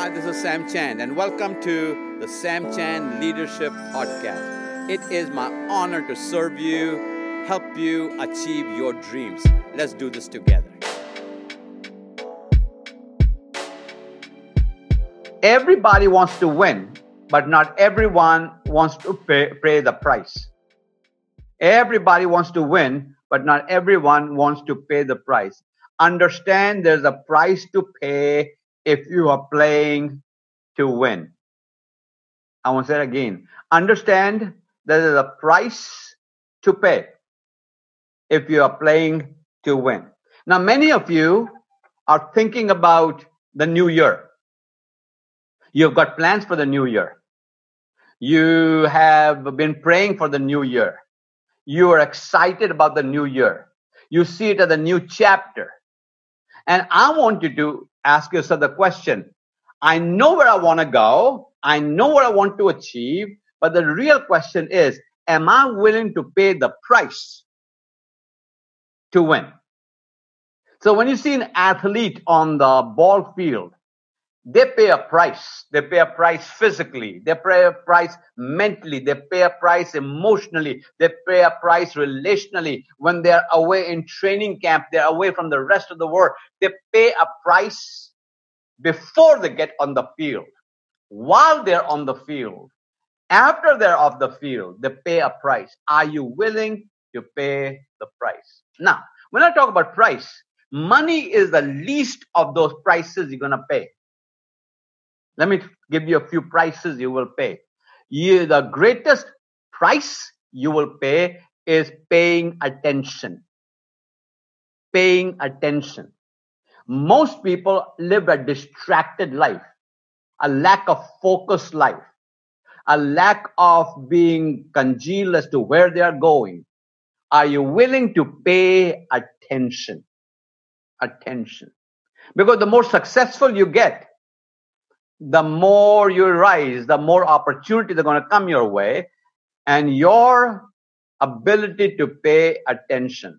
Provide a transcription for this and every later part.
Hi, this is Sam Chand, and welcome to the Sam Chand Leadership Podcast. It is my honor to serve you, help you achieve your dreams. Let's do this together. Everybody wants to win, but not everyone wants to pay, pay the price. Everybody wants to win, but not everyone wants to pay the price. Understand there's a price to pay if you are playing to win. I want to say it again. Understand there is a price to pay if you are playing to win. Now, many of you are thinking about the new year. You've got plans for the new year. You have been praying for the new year. You are excited about the new year. You see it as a new chapter. And I want you to ask yourself the question I know where I want to go, I know what I want to achieve, but the real question is Am I willing to pay the price to win? So when you see an athlete on the ball field, they pay a price. They pay a price physically. They pay a price mentally. They pay a price emotionally. They pay a price relationally. When they're away in training camp, they're away from the rest of the world. They pay a price before they get on the field. While they're on the field, after they're off the field, they pay a price. Are you willing to pay the price? Now, when I talk about price, money is the least of those prices you're going to pay. Let me give you a few prices you will pay. You, the greatest price you will pay is paying attention. Paying attention. Most people live a distracted life, a lack of focused life, a lack of being congealed as to where they are going. Are you willing to pay attention? Attention. Because the more successful you get, the more you rise, the more opportunities are going to come your way, and your ability to pay attention.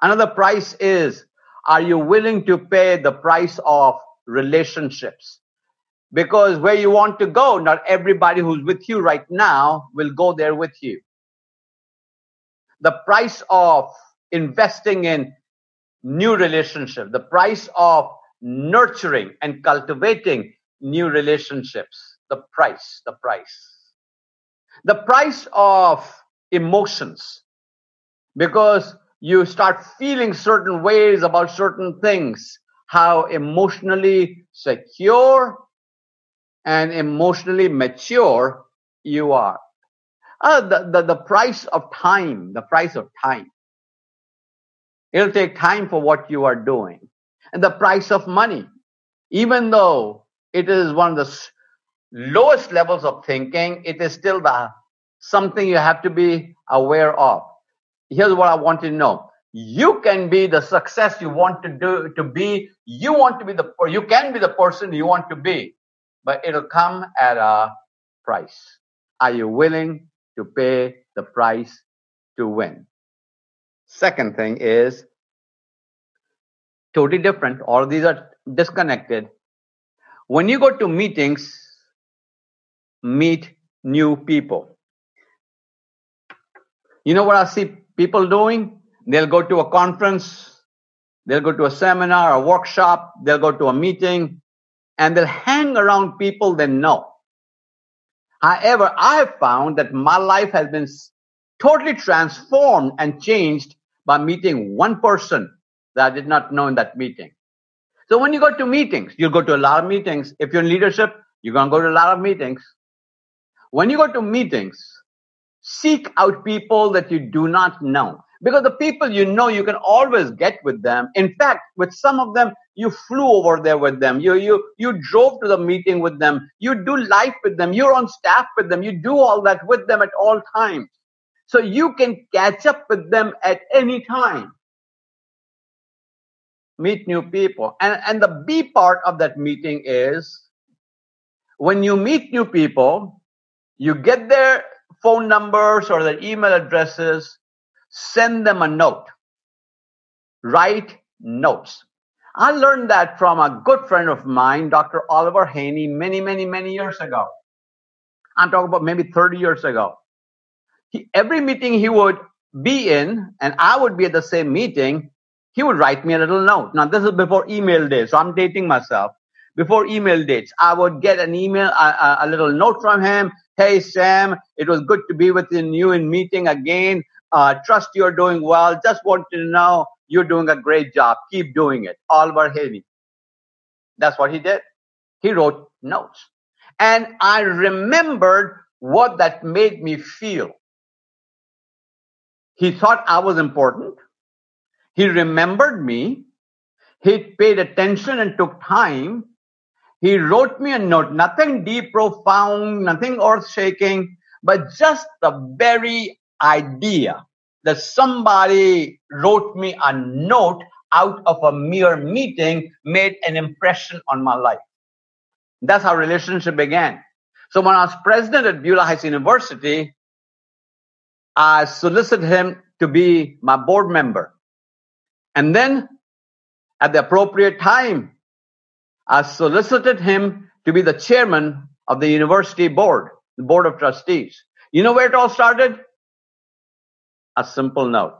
Another price is are you willing to pay the price of relationships? Because where you want to go, not everybody who's with you right now will go there with you. The price of investing in new relationships, the price of nurturing and cultivating new relationships, the price, the price. The price of emotions. Because you start feeling certain ways about certain things, how emotionally secure and emotionally mature you are. Uh, the, the, the price of time, the price of time. It'll take time for what you are doing. And the price of money. Even though it is one of the lowest levels of thinking, it is still the something you have to be aware of here's what I want you to know. You can be the success you want to do to be. You want to be the you can be the person you want to be, but it'll come at a price. Are you willing to pay the price to win? Second thing is totally different. All these are disconnected. When you go to meetings, meet new people. You know what I see people doing? They'll go to a conference, they'll go to a seminar, a workshop, they'll go to a meeting, and they'll hang around people they know. However, I found that my life has been totally transformed and changed by meeting one person that I did not know in that meeting. So when you go to meetings, you'll go to a lot of meetings. If you're in leadership, you're going to go to a lot of meetings. When you go to meetings, seek out people that you do not know. Because the people you know you can always get with them. In fact with some of them you flew over there with them. You you you drove to the meeting with them. You do life with them. You're on staff with them. You do all that with them at all times. So you can catch up with them at any time meet new people and and the b part of that meeting is when you meet new people you get their phone numbers or their email addresses, send them a note. Write notes. I learned that from a good friend of mine, Dr. Oliver Haney, many, many, many years ago. I'm talking about maybe 30 years ago. He, every meeting he would be in, and I would be at the same meeting, he would write me a little note. Now, this is before email days, so I'm dating myself. Before email dates, I would get an email, a, a, little note from him. Hey, Sam, it was good to be with you in meeting again. Uh, trust you're doing well. Just want to know you're doing a great job. Keep doing it. Oliver Haney. That's what he did. He wrote notes. And I remembered what that made me feel. He thought I was important. He remembered me. He paid attention and took time. He wrote me a note, nothing deep, profound, nothing earth shaking, but just the very idea that somebody wrote me a note out of a mere meeting made an impression on my life. That's how relationship began. So when I was president at Beulah Heights University, I solicited him to be my board member. And then at the appropriate time, I solicited him to be the chairman of the university board, the board of trustees. You know where it all started? A simple note.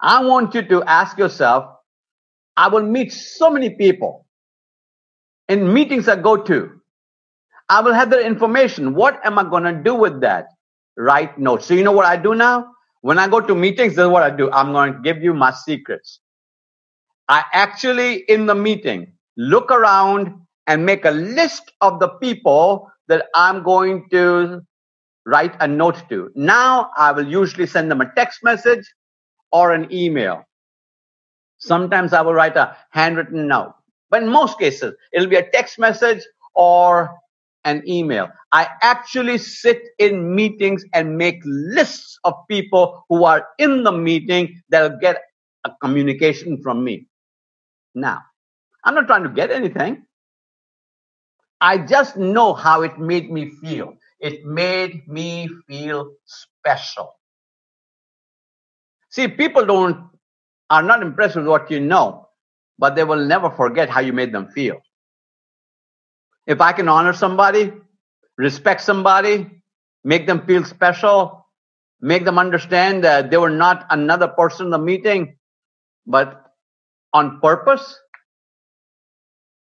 I want you to ask yourself, I will meet so many people in meetings I go to. I will have their information. What am I going to do with that? write notes. So you know what I do now? When I go to meetings, this is what I do. I'm going to give you my secrets. I actually, in the meeting, look around and make a list of the people that I'm going to write a note to. Now I will usually send them a text message or an email. Sometimes I will write a handwritten note. But in most cases, it'll be a text message or an email. I actually sit in meetings and make lists of people who are in the meeting that'll get a communication from me. Now, I'm not trying to get anything. I just know how it made me feel. It made me feel special. See, people don't are not impressed with what you know, but they will never forget how you made them feel. If I can honor somebody, respect somebody, make them feel special, make them understand that they were not another person in the meeting, but on purpose,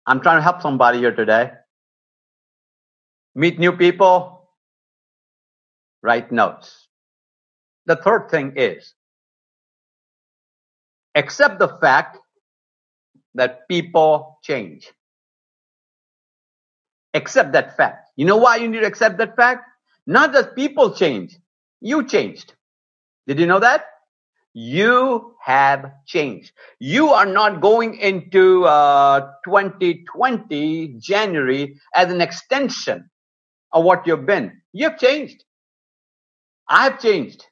I'm trying to help somebody here today. Meet new people, write notes. The third thing is accept the fact that people change. Accept that fact. You know why you need to accept that fact? Not that people change, you changed. Did you know that? You have changed. You are not going into uh, 2020 January as an extension of what you've been. You've changed. I've changed.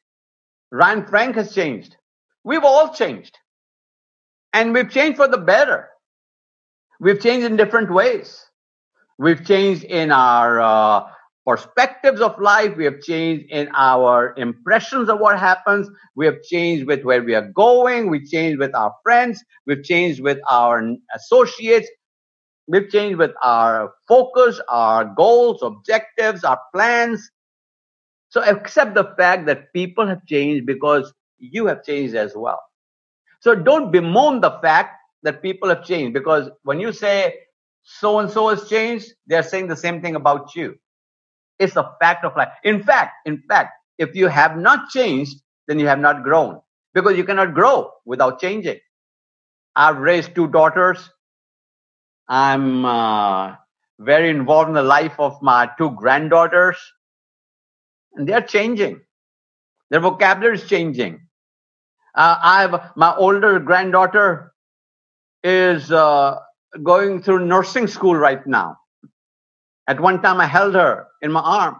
Ryan Frank has changed. We've all changed. And we've changed for the better. We've changed in different ways. We've changed in our uh, perspectives of life. We have changed in our impressions of what happens. We have changed with where we are going. We changed with our friends. We've changed with our associates. We've changed with our focus, our goals, objectives, our plans. So accept the fact that people have changed because you have changed as well. So don't bemoan the fact that people have changed because when you say so and so has changed, they're saying the same thing about you. It's a fact of life. In fact, in fact, if you have not changed, then you have not grown because you cannot grow without changing. I've raised two daughters. I'm uh, very involved in the life of my two granddaughters, and they're changing. Their vocabulary is changing. Uh, I have my older granddaughter is uh, going through nursing school right now. At one time, I held her in my arm.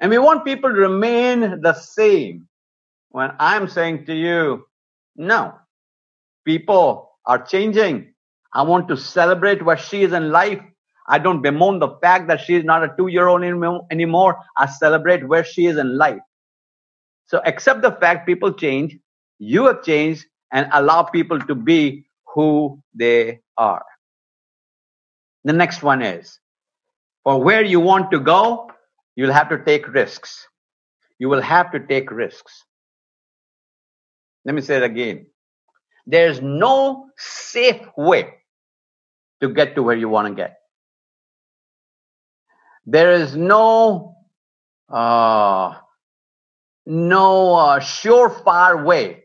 And we want people to remain the same. When I'm saying to you, no, people are changing. I want to celebrate where she is in life. I don't bemoan the fact that she is not a two year old anymore. I celebrate where she is in life. So accept the fact people change, you have changed, and allow people to be who they are. The next one is for where you want to go, you'll have to take risks. You will have to take risks. Let me say it again. There's no safe way to get to where you want to get. There is no uh, no uh, surefire way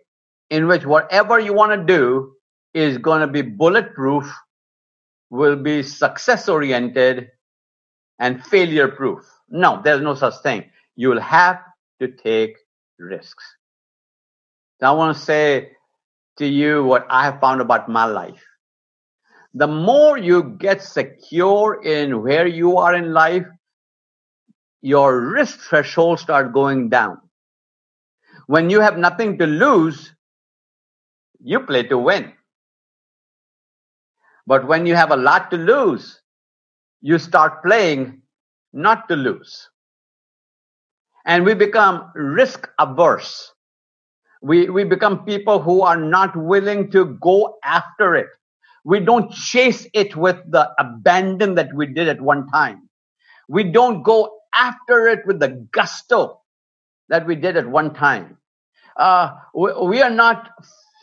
in which whatever you want to do is going to be bulletproof, will be success oriented, and failure proof. No, there's no such thing. You will have to take risks. I want to say to you what I have found about my life. The more you get secure in where you are in life, your risk threshold start going down. When you have nothing to lose, you play to win. But when you have a lot to lose, you start playing not to lose. And we become risk averse. We, we become people who are not willing to go after it. We don't chase it with the abandon that we did at one time. We don't go after it with the gusto that we did at one time. Uh, we, we are not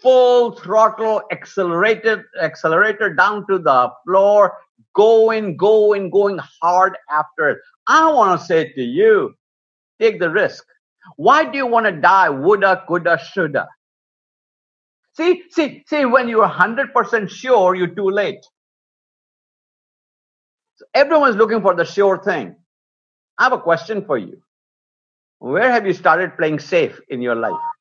full throttle accelerated accelerator down to the floor going going going hard after it. I want to say to you take the risk. Why do you want to die? Woulda coulda shoulda. See see see when you're 100% sure you're too late. So everyone's looking for the sure thing. I have a question for you. Where have you started playing safe in your life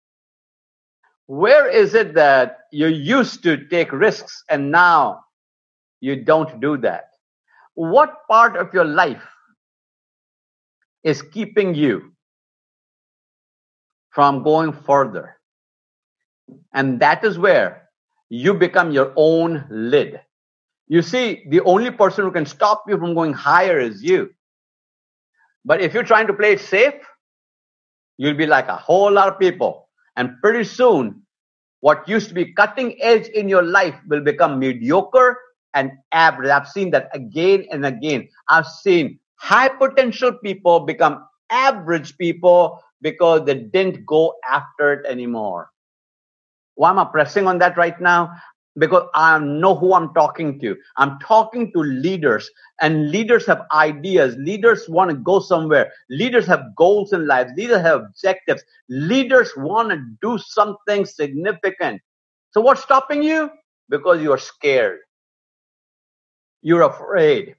where is it that you used to take risks and now you don't do that? What part of your life is keeping you from going further? And that is where you become your own lid. You see, the only person who can stop you from going higher is you. But if you're trying to play it safe, you'll be like a whole lot of people and pretty soon, what used to be cutting edge in your life will become mediocre and average. I've seen that again and again. I've seen high potential people become average people because they didn't go after it anymore. Why am I pressing on that right now? Because I know who I'm talking to. I'm talking to leaders, and leaders have ideas. Leaders want to go somewhere. Leaders have goals in life. Leaders have objectives. Leaders want to do something significant. So, what's stopping you? Because you're scared. You're afraid.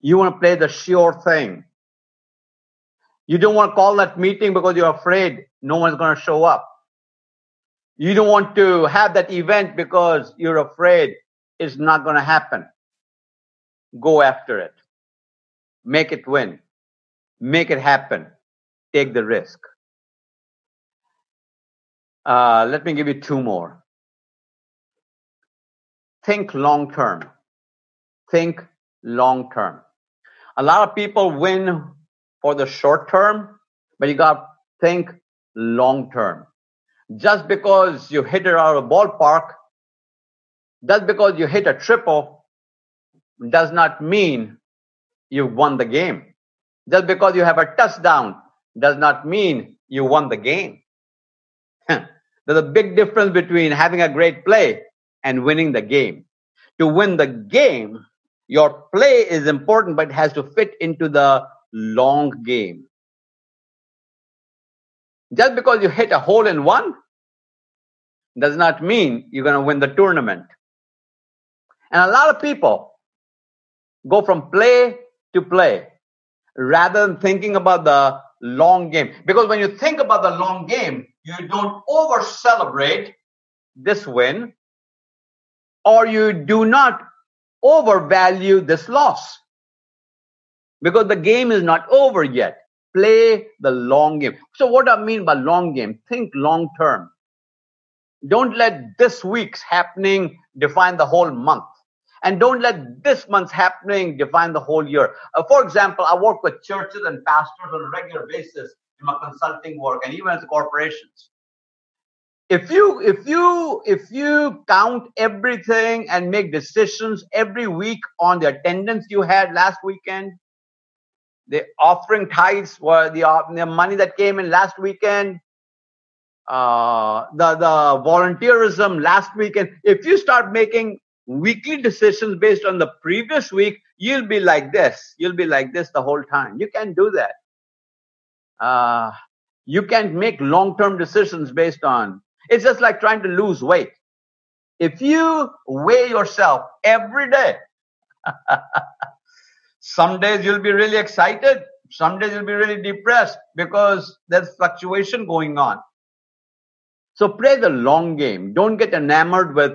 You want to play the sure thing. You don't want to call that meeting because you're afraid no one's going to show up. You don't want to have that event because you're afraid it's not going to happen. Go after it. Make it win. Make it happen. Take the risk. Uh, let me give you two more. Think long term. Think long term. A lot of people win for the short term, but you got to think long term just because you hit it out of a ballpark, just because you hit a triple, does not mean you won the game. Just because you have a touchdown does not mean you won the game. There's a big difference between having a great play and winning the game. To win the game, your play is important, but it has to fit into the long game. Just because you hit a hole in one does not mean you're going to win the tournament. And a lot of people go from play to play rather than thinking about the long game. Because when you think about the long game, you don't over celebrate this win or you do not overvalue this loss because the game is not over yet. Play the long game. So, what I mean by long game, think long term. Don't let this week's happening define the whole month. And don't let this month's happening define the whole year. Uh, for example, I work with churches and pastors on a regular basis in my consulting work and even as corporations. if you if you if you count everything and make decisions every week on the attendance you had last weekend the offering tithes were the, uh, the money that came in last weekend uh, the the volunteerism last weekend if you start making weekly decisions based on the previous week you'll be like this you'll be like this the whole time you can't do that uh, you can't make long-term decisions based on it's just like trying to lose weight. If you weigh yourself every day, some days you'll be really excited, some days you'll be really depressed because there's fluctuation going on. So play the long game. Don't get enamored with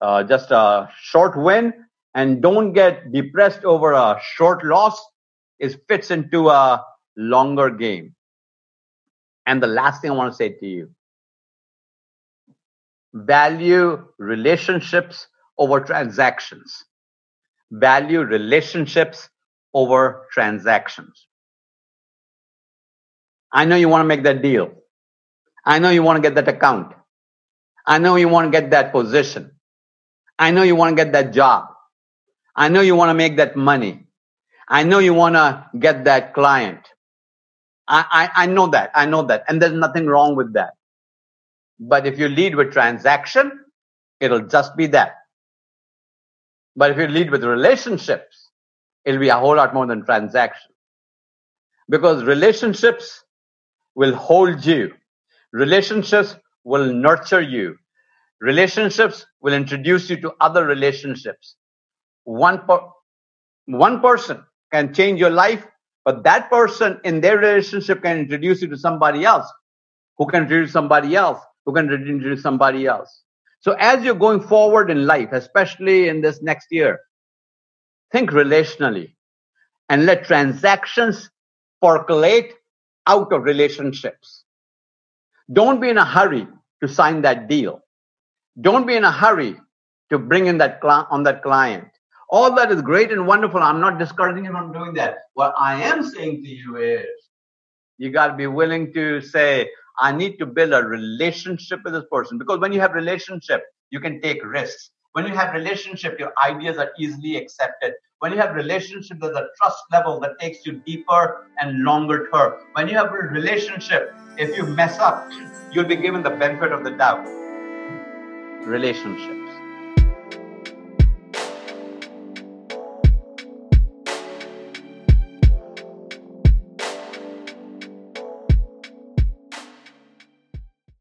uh, just a short win and don't get depressed over a short loss. It fits into a longer game. And the last thing I want to say to you value relationships over transactions. Value relationships over transactions. I know you want to make that deal. I know you want to get that account. I know you want to get that position. I know you want to get that job. I know you want to make that money. I know you want to get that client. I, I, I know that. I know that. And there's nothing wrong with that. But if you lead with transaction, it'll just be that. But if you lead with relationships, it'll be a whole lot more than transaction. Because relationships will hold you. Relationships will nurture you. Relationships will introduce you to other relationships. One, per- one person can change your life, but that person in their relationship can introduce you to somebody else who can introduce somebody else who can introduce somebody else. So as you're going forward in life, especially in this next year, think relationally and let transactions percolate out of relationships. Don't be in a hurry to sign that deal. Don't be in a hurry to bring in that cl- on that client. All that is great and wonderful. I'm not discouraging you from doing that. What I am saying to you is you got to be willing to say, I need to build a relationship with this person because when you have relationship, you can take risks. When you have relationship, your ideas are easily accepted. When you have relationship, there's a trust level that takes you deeper and longer term. When you have a relationship, if you mess up, you'll be given the benefit of the doubt. Relationships.